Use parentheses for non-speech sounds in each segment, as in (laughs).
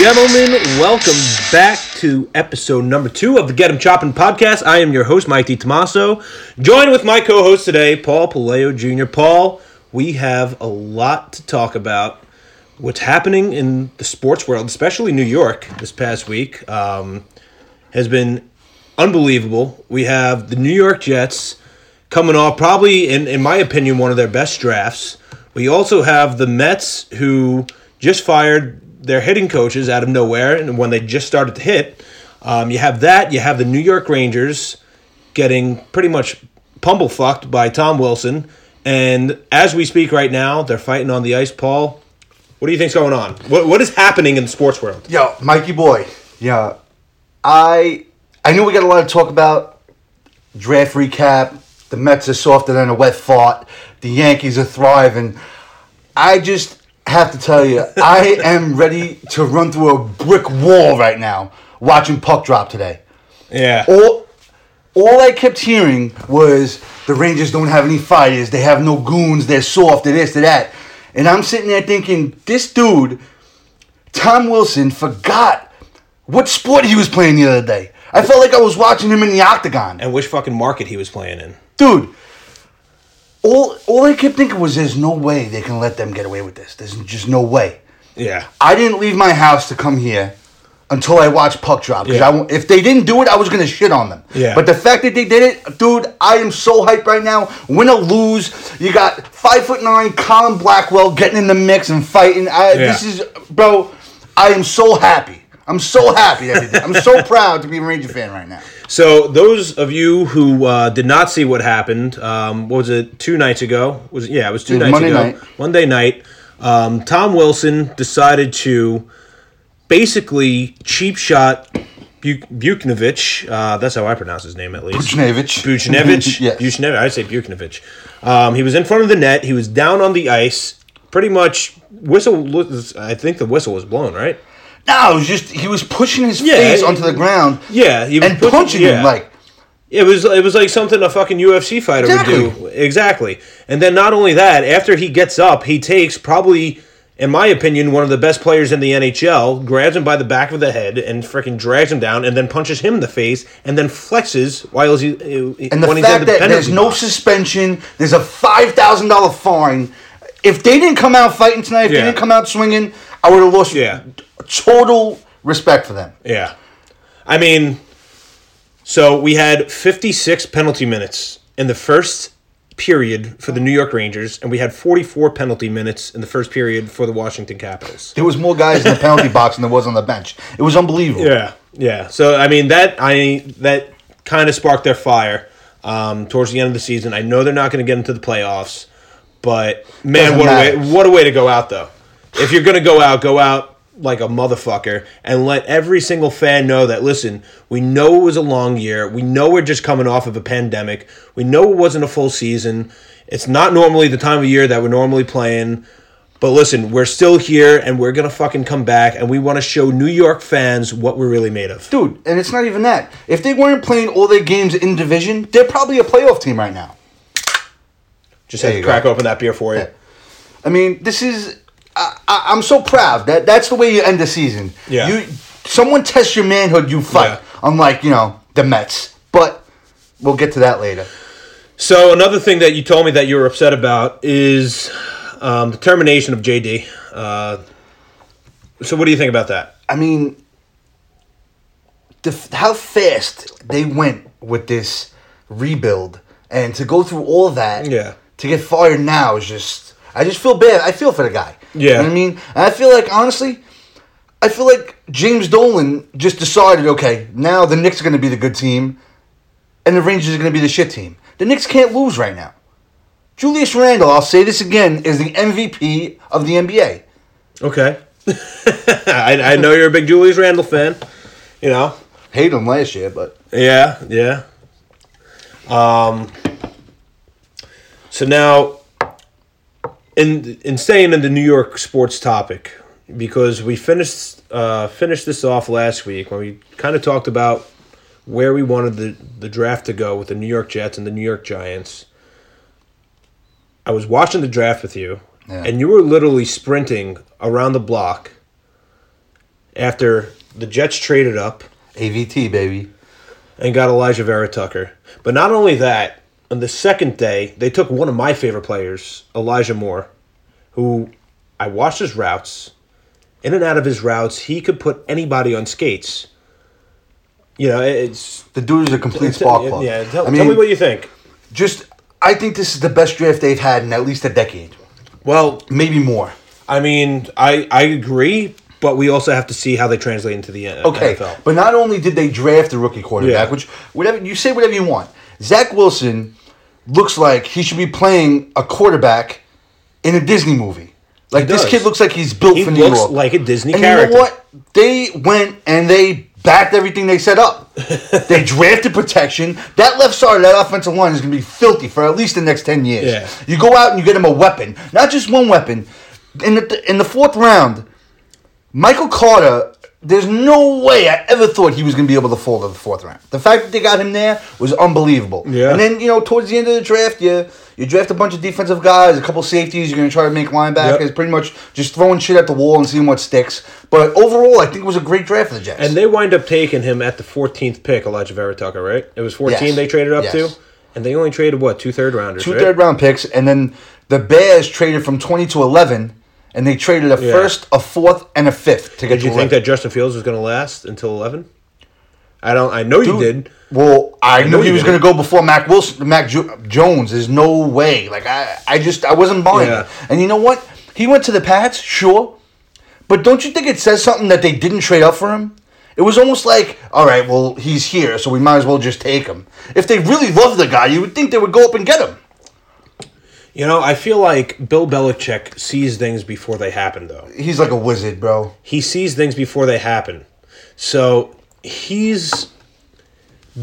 Gentlemen, welcome back to episode number two of the Get 'em Choppin' podcast. I am your host, Mike DiTomaso, joined with my co-host today, Paul Paleo Jr. Paul, we have a lot to talk about. What's happening in the sports world, especially New York, this past week, um, has been unbelievable. We have the New York Jets coming off, probably in in my opinion, one of their best drafts. We also have the Mets who just fired their hitting coaches out of nowhere, and when they just started to hit, um, you have that. You have the New York Rangers getting pretty much pummel fucked by Tom Wilson, and as we speak right now, they're fighting on the ice. Paul, what do you think's going on? What what is happening in the sports world? Yo, Mikey boy. Yeah, I I knew we got a lot to talk about. Draft recap. The Mets are softer than a wet fart. The Yankees are thriving. I just have to tell you, (laughs) I am ready to run through a brick wall right now watching puck drop today. Yeah. All all I kept hearing was the Rangers don't have any fighters. They have no goons. They're soft. They're this. They're that. And I'm sitting there thinking, this dude, Tom Wilson, forgot what sport he was playing the other day. I felt like I was watching him in the octagon. And which fucking market he was playing in? Dude, all all I kept thinking was, there's no way they can let them get away with this. There's just no way. Yeah. I didn't leave my house to come here until I watched puck drop. 'cause Yeah. If they didn't do it, I was gonna shit on them. Yeah. But the fact that they did it, dude, I am so hyped right now. Win or lose, you got five foot nine Colin Blackwell getting in the mix and fighting. I, Yeah. This is, bro. I am so happy. I'm so happy that they did. I'm so (laughs) proud to be a Ranger fan right now. So those of you who uh, did not see what happened, um, what was it? Two nights ago was it? yeah, it was two It was nights Monday ago. night. Monday night. Um, Tom Wilson decided to basically cheap shot Buk- Buknovich. Uh, that's how I pronounce his name at least. Buchnevich. Buchnevich. (laughs) yes. Buchnevich. I say Buknovich. Um, he was in front of the net. He was down on the ice. Pretty much whistle. I think the whistle was blown, right? No, it was just he was pushing his Yeah, face he- onto the ground Yeah, he was and pushing- punching yeah. him like. It was it was like something a fucking UFC fighter would do. Exactly. And then not only that, after he gets up, he takes probably, in my opinion, one of the best players in the NHL, grabs him by the back of the head and freaking drags him down, and then punches him in the face, and then flexes while he And the when he's fact that penalty there's no box. suspension, there's a five thousand dollar fine. If they didn't come out fighting tonight, if Yeah. they didn't come out swinging, I would have lost Yeah. Total respect for them. Yeah. I mean, so we had 56 penalty minutes in the first period for the New York Rangers, and we had 44 penalty minutes in the first period for the Washington Capitals. There was more guys in the penalty (laughs) box than there was on the bench. It was unbelievable. Yeah, yeah. So I mean that I that kind of sparked their fire um, towards the end of the season. I know they're not going to get into the playoffs, but man, Doesn't what a way what a way to go out though. If you're going to go out, go out like a motherfucker and let every single fan know that listen, we know it was a long year. We know we're just coming off of a pandemic. We know it wasn't a full season. It's not normally the time of year that we're normally playing. But listen, we're still here and we're gonna fucking come back and we want to show New York fans what we're really made of. Dude, and it's not even that. If they weren't playing all their games in division, they're probably a playoff team right now. Just There had to crack go. open that beer for you. I mean, this is. I, I'm so proud that that's the way you end the season. Yeah. You, someone tests your manhood, you fight. Yeah. Unlike you know the Mets, but we'll get to that later. So another thing that you told me that you were upset about is um, the termination of JD. Uh, so what do you think about that? I mean, the, how fast they went with this rebuild, and to go through all that, Yeah. to get fired now is just. I just feel bad. I feel for the guy. Yeah. You know what I mean? And I feel like honestly, I feel like James Dolan just decided, okay, now the Knicks are going to be the good team, and the Rangers are going to be the shit team. The Knicks can't lose right now. Julius Randle, I'll say this again, is the MVP of the NBA. Okay. (laughs) I, I know you're a big Julius Randle fan. You know. hate him last year, but Yeah, yeah. Um. So now, in in staying in the New York sports topic, because we finished uh, finished this off last week when we kind of talked about where we wanted the the draft to go with the New York Jets and the New York Giants. I was watching the draft with you, Yeah. and you were literally sprinting around the block after the Jets traded up AVT baby. and got Alijah Vera-Tucker. But not only that, on the second day, they took one of my favorite players, Elijah Moore, who I watched his routes. In and out of his routes, he could put anybody on skates. You know, it's The dude is a complete spark plug. Yeah, tell, I tell me what you think. just I think this is the best draft they've had in at least a decade, Well, maybe more. I mean, I I agree, but we also have to see how they translate into the N- Okay, NFL. but not only did they draft a rookie quarterback, Yeah. which whatever you say, whatever you want. Zach Wilson looks like he should be playing a quarterback in a Disney movie. Like this kid looks like he's built He for New looks York. like a Disney and character. you know what? They went and they backed everything they set up. (laughs) they drafted protection. That left side that offensive line is going to be filthy for at least the next ten years. Yeah. You go out and you get him a weapon, not just one weapon. In the in the fourth round, Michael Carter, there's no way I ever thought he was going to be able to fall to the fourth round. The fact that they got him there was unbelievable. Yeah. And then, you know, towards the end of the draft, you you draft a bunch of defensive guys, a couple safeties, you're going to try to make linebackers, Yep. pretty much just throwing shit at the wall and seeing what sticks. But overall, I think it was a great draft for the Jets. And they wind up taking him at the 14th pick, Alijah Vera-Tucker, right? It was 14 Yes. they traded up Yes. to, and they only traded what two third rounders, Two right? third round picks, and then the Bears traded from 20 to 11, and they traded a Yeah. first, a fourth, and a fifth to get Did you think that Justin Fields was going to last until 11? I don't. I know you did. Well, I, know knew he you was did. going to go before Mac Wilson, Mac jo- Jones. There's no way. Like I, I just I wasn't buying Yeah. it. And you know what? He went to the Pats, sure, but don't you think it says something that they didn't trade up for him? It was almost like, all right, well, he's here, so we might as well just take him. If they really love the guy, you would think they would go up and get him. You know, I feel like Bill Belichick sees things before they happen, though. He's like a wizard, bro. He sees things before they happen. So he's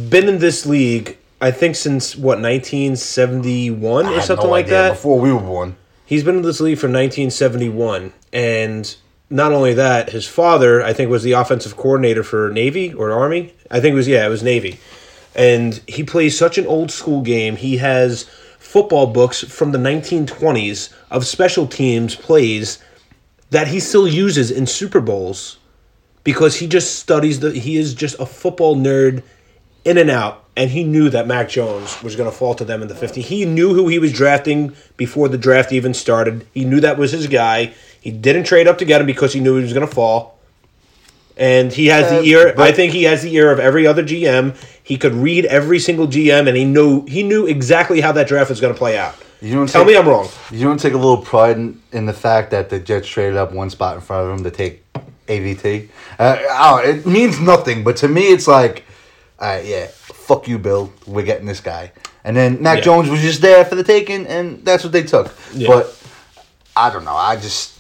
been in this league, I think, since what 1971 I or something no like that. Before we were born. He's been in this league from 1971, and not only that, his father, I think, was the offensive coordinator for Navy or Army. I think it was yeah, it was Navy, and he plays such an old school game. He has football books from the 1920s of special teams plays that he still uses in Super Bowls because he just studies the. He is just a football nerd in and out, and he knew that Mac Jones was going to fall to them in the 50. He knew who he was drafting before the draft even started. He knew that was his guy. He didn't trade up to get him because he knew he was going to fall. And he has Uh, the ear. but- I think he has the ear of every other GM. He could read every single GM, and he knew he knew exactly how that draft was going to play out. You don't Tell take- me I'm wrong. You don't take a little pride in, in the fact that the Jets traded up one spot in front of him to take AVT. Uh, oh, it means nothing, but to me, it's like, all right, yeah, fuck you, Bill. We're getting this guy. And then Mac Yeah. Jones was just there for the taking, and that's what they took. Yeah. But I don't know. I just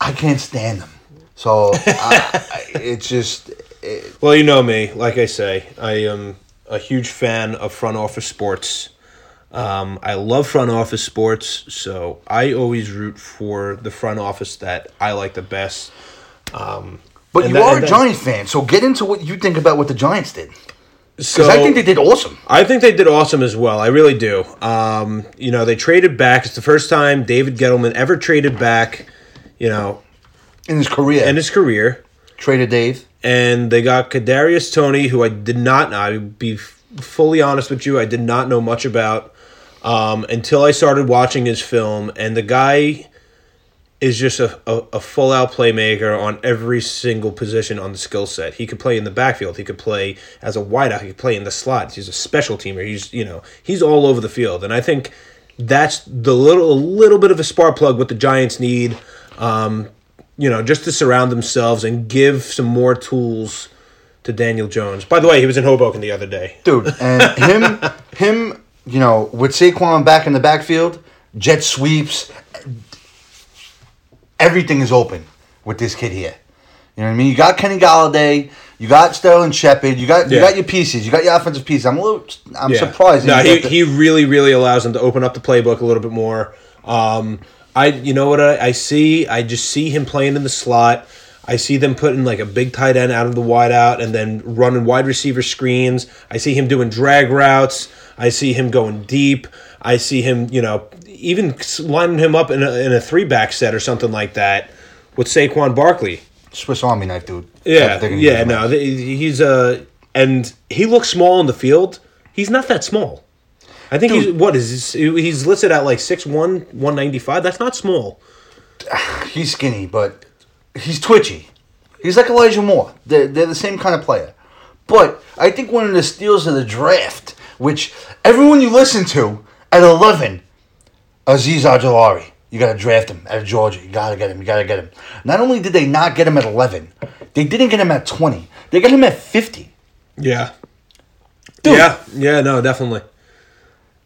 I can't stand them. So (laughs) I, I, it's just it, Well, you know me. Like I say, I am a huge fan of front office sports. Um, I love front office sports, so I always root for the front office that I like the best. Um, But you that- are a that- Giants fan, so get into what you think about what the Giants did. So I think they did awesome. I think they did awesome as well. I really do. Um, you know, they traded back. It's the first time David Gettleman ever traded back. You know, In his career. in his career. Traded Dave. And they got Kadarius Toney, who I did not know. I would be fully honest with you, I did not know much about um, until I started watching his film. And the guy is just a, a, a full out playmaker on every single position on the skill set. He could play in the backfield. He could play as a wideout. He could play in the slots. He's a special teamer. He's you know he's all over the field. And I think that's the little a little bit of a spark plug what the Giants need. Um, you know, just to surround themselves and give some more tools to Daniel Jones. By the way, he was in Hoboken the other day. dude. And (laughs) him, him, you know, with Saquon back in the backfield, jet sweeps, everything is open with this kid here. You know what I mean? You got Kenny Golladay, you got Sterling Shepard, you got you Yeah. got your pieces, you got your offensive pieces. I'm a little, I'm Yeah. surprised. No, he, the- he really, really allows them to open up the playbook a little bit more. Um, I, you know what I, I see? I just see him playing in the slot. I see them putting like a big tight end out of the wide out and then running wide receiver screens. I see him doing drag routes. I see him going deep. I see him, you know, even lining him up in a, in a three back set or something like that with Saquon Barkley. Swiss Army knife, dude. Yeah, yeah, no, he's uh, and he looks small on the field. He's not that small. I think he's what is he's listed at like 6'1", 195. That's not small. (sighs) He's skinny, but he's twitchy. He's like Elijah Moore. They're, they're the same kind of player. But I think one of the steals of the draft, which everyone you listen to at 11, Azeez Ojulari. You got to draft him out of Georgia. You got to get him. You got to get him. Not only did they not get him at 11, they didn't get him at 20. They got him at 50. Yeah, Dude. yeah, yeah. No, definitely.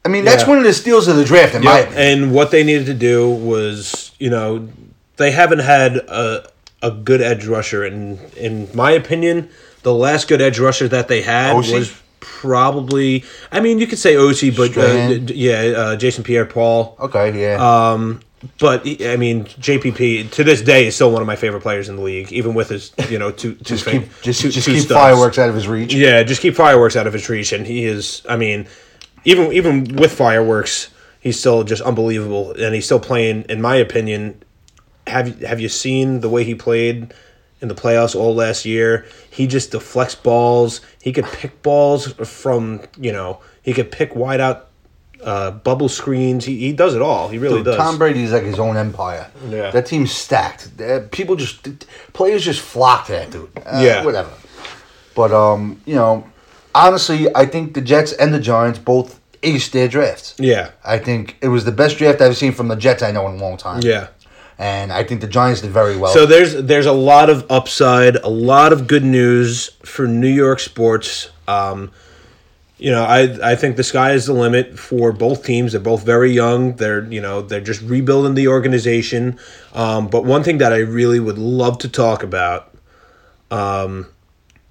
I mean, that's Yeah. one of the steals of the draft, in my opinion. and what they needed to do was, you know, they haven't had a a good edge rusher, and in my opinion, the last good edge rusher that they had Osi? was probably. I mean, you could say Osi, but uh, yeah, uh, Jason Pierre-Paul. Okay, yeah. Um, but I mean, JPP to this day is still one of my favorite players in the league, even with his, you know, two two just keep, just, two- just two keep fireworks out of his reach. Yeah, just keep fireworks out of his reach, and he is. I mean, even even with fireworks, he's still just unbelievable, and he's still playing. In my opinion, have you have you seen the way he played in the playoffs all last year? He just deflects balls. He could pick balls from you know. He could pick wide out uh, bubble screens. He, he does it all. He really Dude, does. Tom Brady's like his own empire. Yeah. That team's stacked. Uh, People just players just flock to that dude. Uh, Yeah. Whatever. But um, you know, honestly, I think the Jets and the Giants both aced their drafts. yeah, I think it was the best draft I've seen from the Jets I know in a long time. yeah. And I think the Giants did very well. So there's there's a lot of upside, a lot of good news for New York sports. Um, you know, I I think the sky is the limit for both teams. They're both very young. They're you know they're just rebuilding the organization. Um, but one thing that I really would love to talk about um,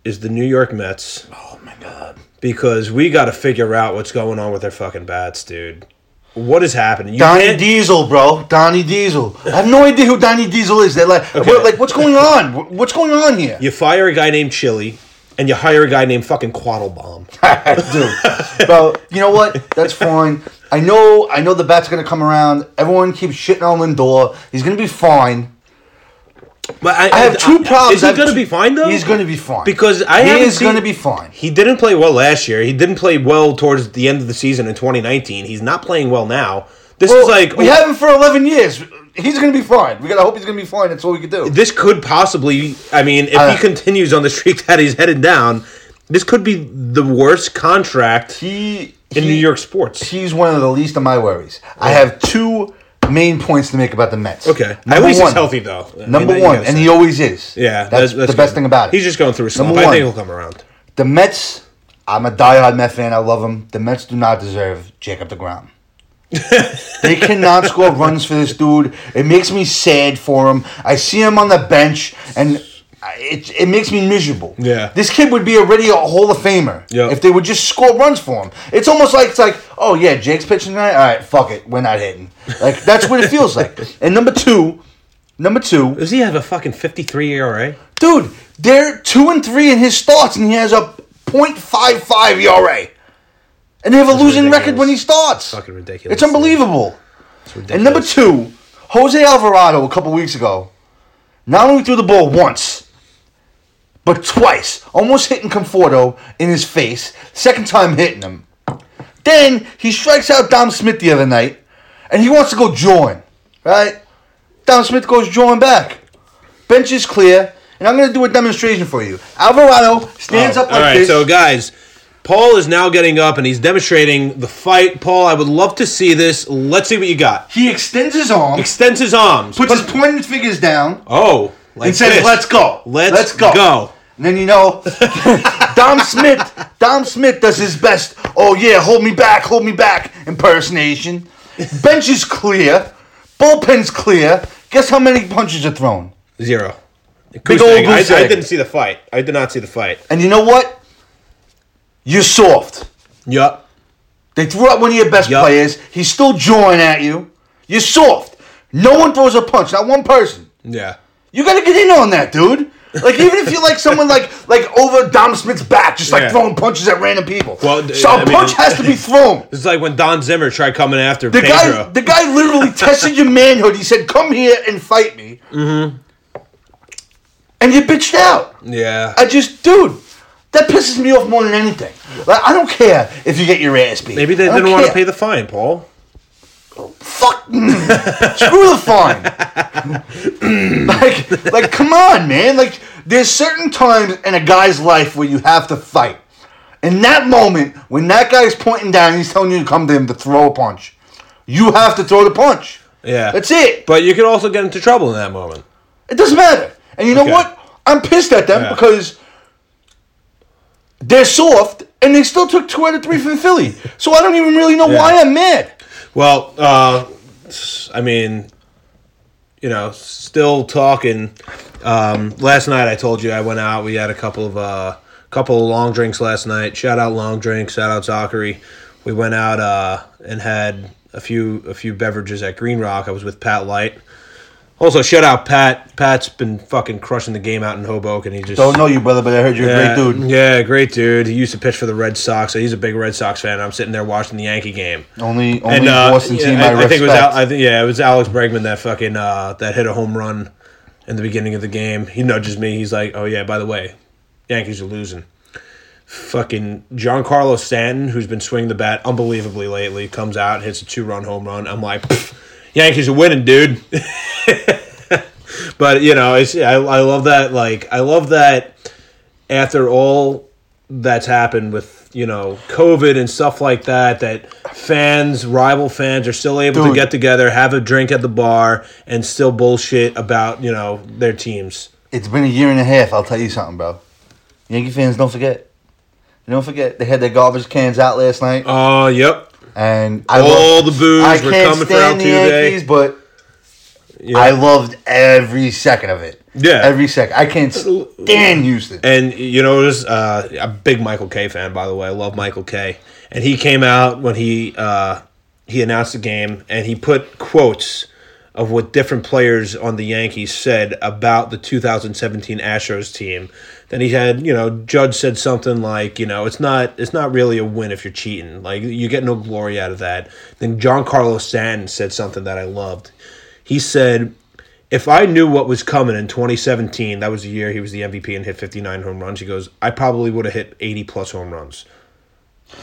is the New York Mets oh my god. because we got to figure out what's going on with their fucking bats, dude. What is happening? You Donnie can't- Diesel, bro. Donnie Diesel. I have no idea who Donnie Diesel is. They're like, what, like, what's going on? What's going on here? you fire a guy named Chili, and you hire a guy named fucking Quattlebaum. (laughs) Dude, bro, you know what? That's fine. I know, I know the bat's are gonna come around. Everyone keeps shitting on Lindor. He's gonna be fine. But I, I have two problems. Is he going to be fine though? He's gonna be fine because I he is seen- gonna be fine. He didn't play well last year. He didn't play well towards the end of the season in 2019. He's not playing well now. This Well, is like we have him for eleven years. He's gonna be fine. We gotta hope he's gonna be fine. That's all we can do. this could possibly. I mean, if Uh, he continues on the streak that he's headed down, this could be the worst contract He in he- New York sports. He's one of the least of my worries. I have two main points to make about the Mets. Okay, at Number least one, he's healthy though. I Number you one, and he always is. yeah, that's, the best good. thing about it. He's just going through a slump. Number I one. think he'll come around. The Mets, I'm a diehard Met fan. I love them. The Mets do not deserve Jacob DeGrom. (laughs) they cannot score runs for this dude. It makes me sad for him. I see him on the bench, and it, it makes me miserable. Yeah. This kid would be already a Hall of Famer Yeah. if they would just score runs for him. It's almost like it's like, oh yeah, Jake's pitching tonight. All right, fuck it, we're not hitting. Like that's what it feels like. (laughs) And number two, number two, Does he have a fucking 53 ERA? Dude, they're two and three in his starts, and he has a .55 ERA. And they have a losing ridiculous. record when he starts. Fucking ridiculous. It's unbelievable. It's ridiculous. And number two, Jose Alvarado a couple weeks ago, not only threw the ball once, but twice, almost hitting Conforto in his face. Second time hitting him. Then he strikes out Dom Smith the other night, and he wants to go join. Right? Dom Smith goes join back. Bench is clear, and I'm going to do a demonstration for you. Alvarado stands Oh, up like all right, this. so guys, Paul is now getting up and he's demonstrating the fight. Paul, I would love to see this. Let's see what you got. he extends his arm, Extends his arms. puts Put- his pointed fingers down, oh, like and says, this. "Let's go, Let's, go." go. And then you know, (laughs) Dom Smith, Dom Smith does his best. Oh yeah, hold me back, hold me back. Impersonation. Bench is clear. Bullpen's clear. Guess how many punches are thrown? Zero. Big old. I, I didn't see the fight. I did not see the fight. And you know what? You're soft. Yup. They threw out one of your best Yup. players. He's still jawing at you. You're soft. No one throws a punch. Not one person. Yeah. You gotta get in on that, dude. Like even if you like someone like like over Dom Smith's back, just like Yeah. throwing punches at random people. Well, d- so a I mean- punch has to be thrown. It's like when Don Zimmer tried coming after The Pedro. guy, the guy literally (laughs) tested your manhood. He said, "Come here and fight me." Mm-hmm. and you bitched out. Yeah. I just, dude, that pisses me off more than anything. Like, I don't care if you get your ass beat. Maybe they I don't didn't want to care. pay the fine, Paul. Fuck, mm, screw the fine. (laughs) like, like, come on, man. Like, there's certain times in a guy's life where you have to fight. In that moment, when that guy's pointing down, he's telling you to come to him to throw a punch. You have to throw the punch. Yeah. That's it. But you can also get into trouble in that moment. It doesn't matter. And you know Okay. what? I'm pissed at them Yeah. because they're soft and they still took two out of three from Philly. So I don't even really know why I'm mad. Well, uh, I mean, you know, still talking. Um, last night I told you I went out. We had a couple of uh, couple of long drinks last night. Shout out long drinks. Shout out Zachary. We went out uh, and had a few a few beverages at Green Rock. I was with Pat Light. Also, shout out Pat. Pat's been fucking crushing the game out in Hoboken. He just Don't know you, brother, but I heard you're yeah, a great dude. Yeah, great dude. He used to pitch for the Red Sox, so he's a big Red Sox fan. I'm sitting there watching the Yankee game. Only only And uh, Boston yeah, team I, I, I think it was Al, I think yeah, it was Alex Bregman that fucking uh, that hit a home run in the beginning of the game. He nudges me. He's like, "Oh yeah, by the way, Yankees are losing." Fucking Giancarlo Stanton, who's been swinging the bat unbelievably lately, comes out hits a two-run home run. I'm like, "Pfft, Yankees are winning, dude. but you know, it's I, I love that. Like, I love that after all that's happened with you know COVID and stuff like that, that fans, rival fans, are still able to get together, have a drink at the bar, and still bullshit about you know their teams. It's been a year and a half. I'll tell you something, bro. Yankee fans, don't forget. Don't forget they had their garbage cans out last night, Oh, yep. And I All love- the booze I were can't coming for Altuve. Yankees, but Yeah. I loved every second of it. Yeah. every second. I can't stand Houston. And you know, was uh, a big Michael Kay fan, by the way. I love Michael Kay. And he came out when he uh, he announced the game, and he put quotes of what different players on the Yankees said about the 2017 Astros team. Then he had, you know, Judge said something like, you know, it's not it's not really a win if you're cheating. Like you get no glory out of that. Then Giancarlo Stanton said something that I loved. He said, if I knew what was coming in 2017, that was the year he was the MVP and hit 59 home runs. He goes, I probably would have hit 80 plus home runs.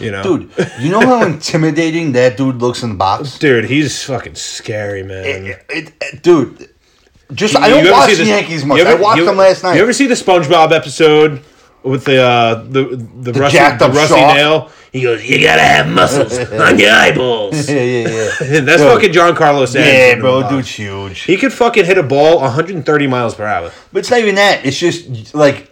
You know, Dude, you know how (laughs) intimidating that dude looks in the box? dude, he's fucking scary, man. It- it- it- dude, just I You don't watch the Yankees much. ever- I watched you- them last night. You ever see the SpongeBob episode with the uh, the the, rusty, the rusty nail? He goes, "You gotta have muscles (laughs) on your eyeballs." (laughs) yeah, yeah, yeah. That's Dude. fucking Giancarlo. Yeah, bro, dude's huge. He could fucking hit a ball 130 miles per hour. But it's not even that. It's just like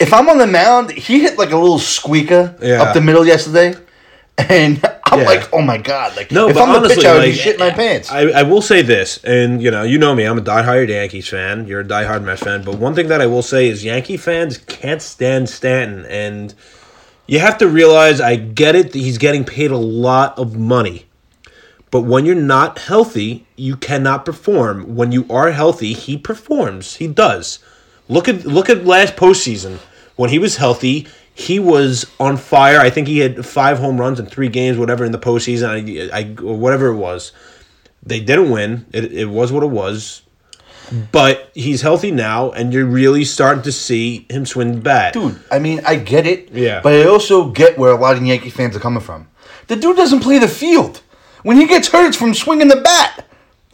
if I'm on the mound, he hit like a little squeaker Yeah. up the middle yesterday, and I'm Yeah. like, oh my god! Like, No, if I'm the honestly, pitcher, I would like, be shitting my pants. I, I will say this, and you know, you know me, I'm a diehard Yankees fan. You're a diehard Mets fan, but one thing that I will say is Yankee fans can't stand Stanton, and you have to realize, I get it, that he's getting paid a lot of money, but when you're not healthy, you cannot perform. When you are healthy, he performs. He does. Look at look at last postseason when he was healthy. He was on fire. I think he had five home runs in three games, whatever in the postseason. I, I or whatever it was. They didn't win. It, it was what it was. But he's healthy now, and you're really starting to see him swing the bat. dude, I mean, I get it. Yeah. But I also get where a lot of Yankee fans are coming from. The dude doesn't play the field. When he gets hurt, it's from swinging the bat.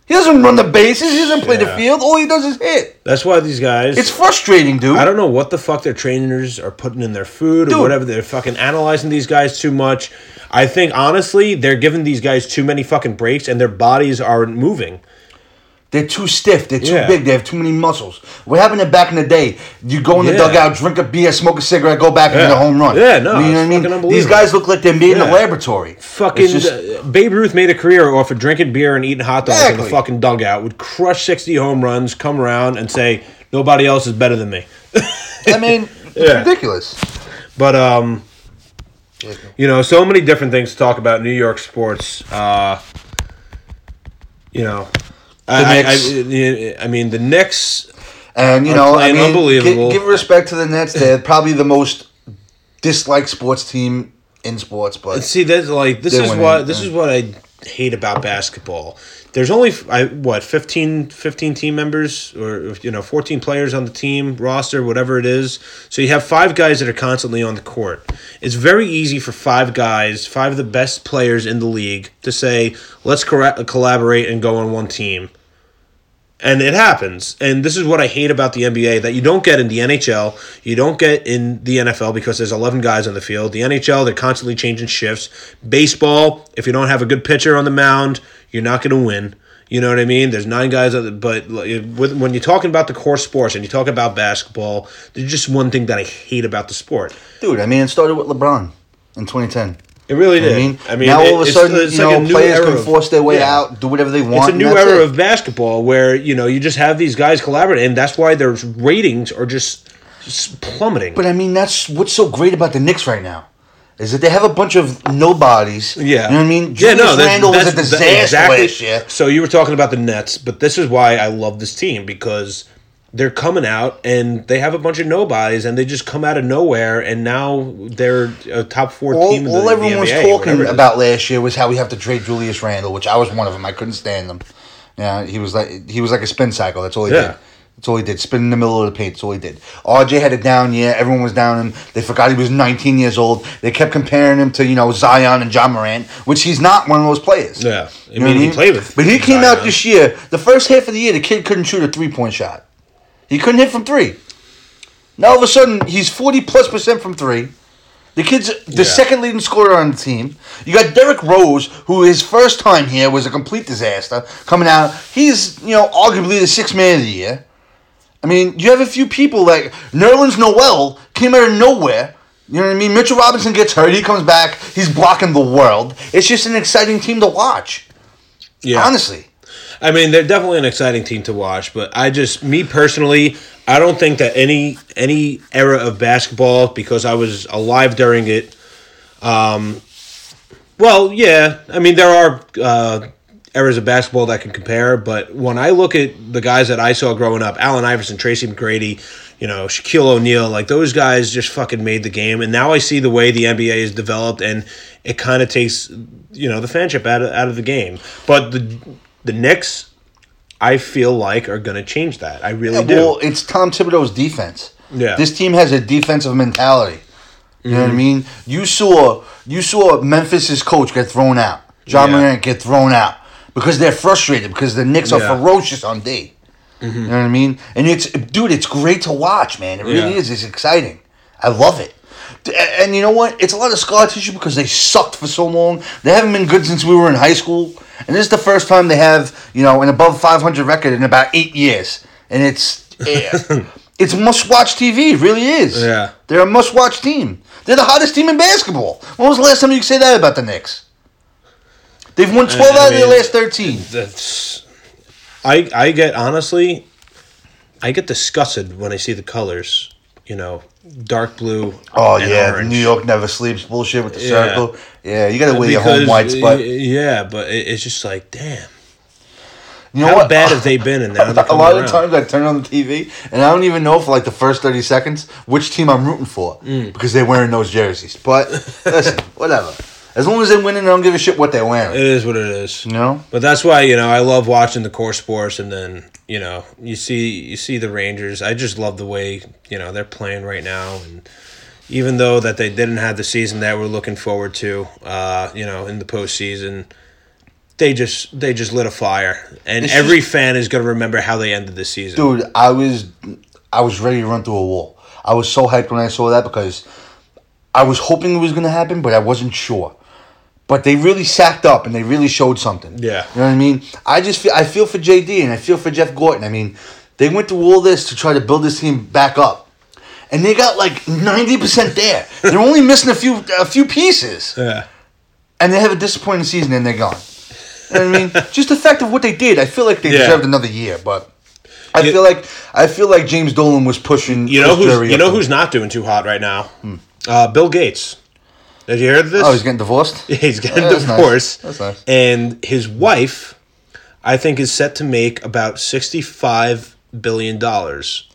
He doesn't run the bases. He doesn't play the field. All he does is hit. That's why these guys. It's frustrating, dude. I don't know what the fuck their trainers are putting in their food or Dude. whatever. They're fucking analyzing these guys too much. I think honestly, they're giving these guys too many fucking breaks, and their bodies aren't moving. They're too stiff. They're too Yeah. big. They have too many muscles. What happened to back in the day? You go in the Yeah. dugout, drink a beer, smoke a cigarette, go back and Yeah. hit a home run. Yeah, no, you know what I mean. These guys look like they're made in a laboratory. Fucking just- uh, Babe Ruth made a career off of drinking beer and eating hot dogs in the fucking dugout. Would crush sixty home runs, come around and say nobody else is better than me. I mean, (laughs) it's Yeah. ridiculous. But um, you know, so many different things to talk about New York sports. Uh, you know, I, I, I, I mean the Knicks. And you know, I mean, unbelievable. Give, give respect to the Nets. They're probably the most disliked sports team in sports. But See, that's like this is winning, what this yeah. is what I hate about basketball. There's only I what 15, 15 team members or you know 14 players on the team roster whatever it is. So you have five guys that are constantly on the court. It's very easy for five guys, five of the best players in the league to say, "Let's corra- collaborate and go on one team." And it happens. And this is what I hate about the NBA that you don't get in the NHL, you don't get in the NFL because there's 11 guys on the field. The NHL, they're constantly changing shifts. Baseball, if you don't have a good pitcher on the mound, you're not going to win. You know what I mean? There's nine guys, but when you're talking about the core sports and you talk about basketball, there's just one thing that I hate about the sport. Dude, I mean, it started with LeBron in 2010. It really did. I mean, I mean, now all of a sudden, it's you like know, players can force their way yeah. out, do whatever they want. It's a new era it. of basketball where you know you just have these guys collaborate, and that's why their ratings are just, just plummeting. But I mean, that's what's so great about the Knicks right now. Is that they have a bunch of nobodies. Yeah, You know what I mean? Yeah, Julius no, that- Randle was a that's- disaster that- exactly. last year. So you were talking about the Nets, but this is why I love this team because they're coming out and they have a bunch of nobodies, and they just come out of nowhere, and now they're a top four All, team. In the, all everyone was talking whatever it is. about last year was how we have to trade Julius Randle, which I was one of them. I couldn't stand them. Yeah, he was like he was like a spin cycle. That's all he Yeah. did. That's all he did. Spin in the middle of the paint. That's all he did. RJ had a down year. Everyone was down him. They forgot he was 19 years old. They kept comparing him to you know Zion and Ja Morant, which he's not one of those players. Yeah, I You know mean he played with, But he came out this year. The first half of the year, the kid couldn't shoot a three point shot. He couldn't hit from three. Now all of a sudden, he's forty plus percent from three. The kid's the Yeah. second leading scorer on the team. You got Derrick Rose, who his first time here was a complete disaster. Coming out, he's you know arguably the sixth man of the year. I mean, you have a few people like Nerlens Noel came out of nowhere. You know what I mean? Mitchell Robinson gets hurt. He comes back. He's blocking the world. It's just an exciting team to watch. Yeah, Honestly. I mean, they're definitely an exciting team to watch, but I just, me personally, I don't think that any any era of basketball, because I was alive during it. Um, well, yeah, I mean, there are uh, eras of basketball that can compare, but when I look at the guys that I saw growing up, Allen Iverson, Tracy McGrady, you know, Shaquille O'Neal, like those guys just fucking made the game, and now I see the way the NBA is developed, and it kind of takes, you know, the fanship out of out of the game, but the the Knicks, I feel like are going to change that. I really do. Well, it's Tom Thibodeau's defense. Yeah. This team has a defensive mentality. You know what I Mm-hmm. mean? You saw you saw Memphis's coach get thrown out. Ja Yeah. Morant get thrown out because they're frustrated because the Knicks are Yeah. Mm-hmm. ferocious on D. You know what I mean? And it's dude, it's great to watch, man. It really Yeah. is. It's exciting. I love it. And you know what? It's a lot of scar tissue because they sucked for so long. They haven't been good since we were in high school. And this is the first time they have, you know, an above 500 record in about eight years. And it's (laughs) it's must watch TV. It really is. Yeah. They're a must watch team. They're the hottest team in basketball. When was the last time you could say that about the Knicks? They've won 12 I out of their last 13. That's I I get honestly I get disgusted when I see the colors, you know, dark blue. Oh, yeah. orange. New York never sleeps bullshit with the Yeah. circle. Yeah, you got to wear your home whites, but yeah, but it's just like, damn. you know How what? bad (laughs) have they been? in that? a lot of times I turn on the TV and I don't even know for like the first 30 seconds which team I'm rooting for Mm. because they're wearing those jerseys. But (laughs) listen, whatever. As long as they're winning, I don't give a shit what they're wearing. It is what it is. You know? But that's why you know I love watching the core sports, and then you know you see you see the Rangers. I just love the way you know they're playing right now, and even though that they didn't have the season that we're looking forward to, uh, you know, in the postseason, they just they just lit a fire, and It's every fan is gonna remember how they ended the season. Dude, I was I was ready to run through a wall. I was so hyped when I saw that because I was hoping it was going to happen, but I wasn't sure. But they really sacked up and they really showed something. Yeah. You know what I mean? I just feel I feel for JD and I feel for Jeff Gorton. I mean, they went through all this to try to build this team back up. And they got like 90% there. They're only missing a few a few pieces. Yeah. And they have a disappointing season and they're gone. You know what I mean? (laughs) Just the fact of what they did, I feel like they Yeah. deserved another year, but I You- feel like I feel like James Dolan was pushing. You know who's you know who's not doing too hot right now? Uh, Bill Gates. Did you hear of this? Oh, he's getting divorced. (laughs) He's getting Oh, nice. divorced. That's nice. And his wife, I think, is set to make about sixty-five billion dollars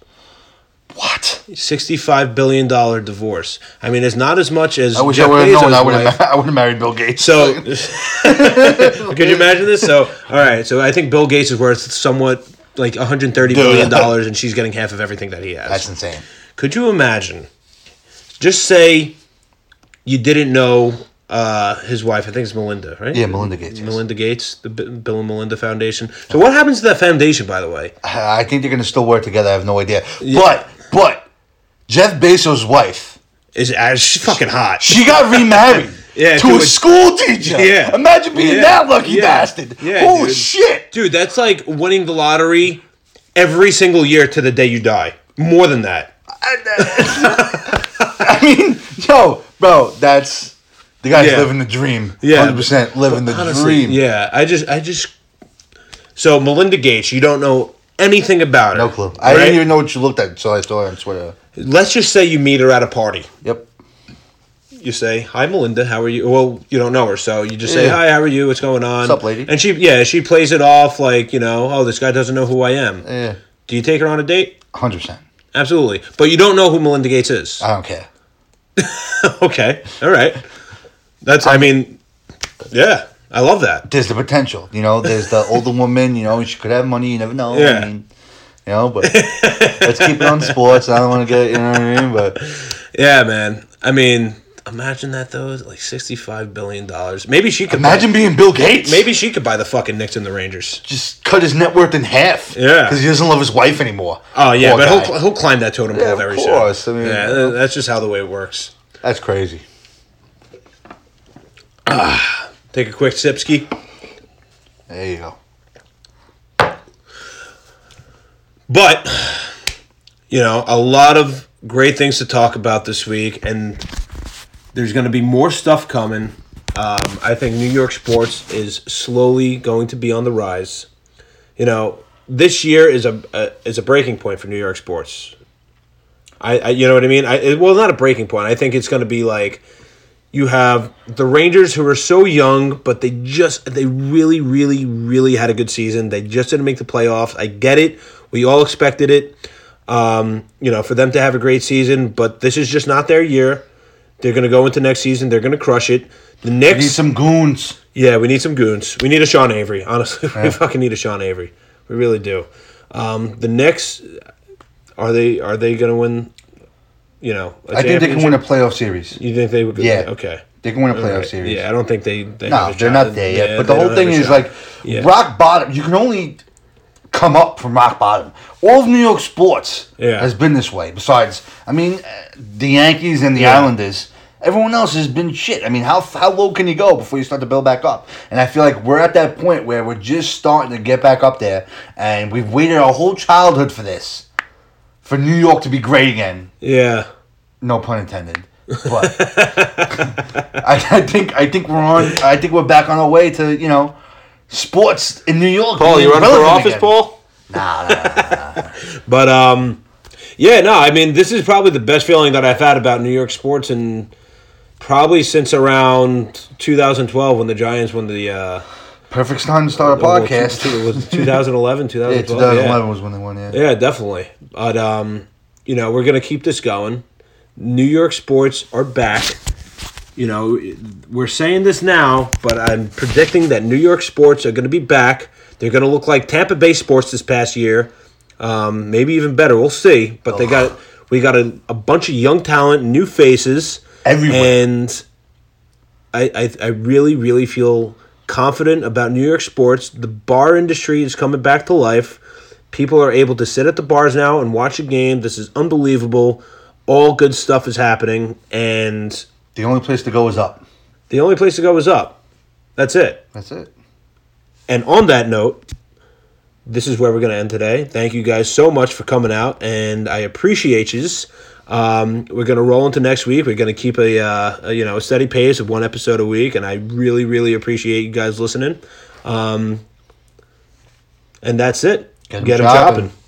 What? Sixty-five billion dollar divorce. I mean, it's not as much as I wish Jeff I would have known. (laughs) I would have. I would have married Bill Gates. So, (laughs) could you imagine this? So, all right. So, I think Bill Gates is worth somewhat like 130 Dude. billion dollars, and she's getting half of everything that he has. that's insane. Could you imagine? Just say you didn't know uh, his wife. I think it's Melinda, right? Yeah, Melinda Gates. yes. Melinda Gates, the B- Bill and Melinda Foundation. So, what happens to that foundation, by the way? (sighs) I think they're gonna still work together. I have no idea. But but Jeff Bezos' wife, Is uh, she's fucking hot? she got remarried. (laughs) Yeah, to, to a, a- school teacher. Yeah. Imagine being Yeah. that lucky Yeah. bastard. Yeah, Holy dude. shit. Dude, that's like winning the lottery every single year to the day you die. More than that. (laughs) (laughs) (laughs) I mean, yo, bro, that's the guy's Yeah. living the dream. Yeah. hundred percent living the Honestly, dream. yeah. I just, I just. So Melinda Gates, you don't know anything about her. No clue. I right? didn't even know what you looked at, so I saw her on Twitter. Let's just say you meet her at a party. Yep. You say, "Hi, Melinda. How are you?" Well, you don't know her, so you just say, Yeah. "Hi, how are you? What's going on?" What's up, lady? And she, yeah, she plays it off like you know, "Oh, this guy doesn't know who I am." Yeah. Do you take her on a date? Hundred percent. Absolutely, but you don't know who Melinda Gates is. I don't care. (laughs) okay, all right. That's, I mean, yeah, I love that. There's the potential, you know. There's the older (laughs) woman, you know. She could have money. You never know. Yeah. I mean, you know. But let's keep it on (laughs) sports. I don't want to get, you know what I mean. But Yeah, man. I mean, imagine that though, like sixty-five billion dollars. Maybe she could imagine Buy, being Bill Gates. maybe she could buy the fucking Knicks and the Rangers. just cut his net worth in half. Yeah. because he doesn't love his wife anymore. Oh yeah, Poor but guy. he'll he'll climb that totem Yeah, pole of very course. soon. I mean, yeah, you know. that's just how the way it works. That's crazy. Ah, take a quick sip, ski. There you go. But you know, a lot of great things to talk about this week, and there's going to be more stuff coming. Um, I think New York sports is slowly going to be on the rise. You know, this year is a, a is a breaking point for New York sports. I, I you know what I mean. I it, well, not a breaking point. I think it's going to be like you have the Rangers who are so young, but they just they really, really, really had a good season. They just didn't make the playoffs. I get it. We all expected it. Um, you know, for them to have a great season, but this is just not their year. They're going to go into next season. They're going to crush it. The We Knicks, need some goons. yeah, we need some goons. We need a Sean Avery. Honestly, (laughs) we Yeah. fucking need a Sean Avery. We really do. Um, the Knicks, are they are they going to win? You know, a I think they can win a playoff series. You think they would? Yeah. Okay. They can win a playoff Alright. series. Yeah, I don't think they. they No, they're not there yet. Yeah, but the whole thing is like Yeah. rock bottom. You can only come up from rock bottom. All of New York sports Yeah. has been this way. Besides, I mean, the Yankees and the. Islanders. Everyone else has been shit. I mean, how how low can you go before you start to build back up? And I feel like we're at that point where we're just starting to get back up there, and we've waited our whole childhood for this, for New York to be great again. Yeah. No pun intended. But (laughs) I, I think I think we're on. I think we're back on our way to you know sports in New York. Paul, you running for office, again. Paul? Nah, nah, nah, nah. (laughs) But um, yeah, no, I mean, this is probably the best feeling that I've had about New York sports and probably since around 2012 when the Giants won the uh, perfect time to start a podcast. two- two- was it 2011, (laughs) yeah, 2012. 2011 was when they won. Yeah. Yeah, definitely. But um, you know, we're gonna keep this going. New York sports are back. You know, we're saying this now, but I'm predicting that New York sports are going to be back. They're going to look like Tampa Bay sports this past year, um, maybe even better. We'll see. But they got we got a, a bunch of young talent, new faces Everywhere. and I, I I really really feel confident about New York sports. The bar industry is coming back to life. People are able to sit at the bars now and watch a game. This is unbelievable. All good stuff is happening, and The only place to go is up. the only place to go is up. That's it. That's it. And on that note, this is where we're going to end today. Thank you guys so much for coming out, and I appreciate you. Um, we're going to roll into next week. We're going to keep a, uh, a you know a steady pace of one episode a week, and I really really appreciate you guys listening. Um, and that's it. Get 'em Get them chopping. chopping.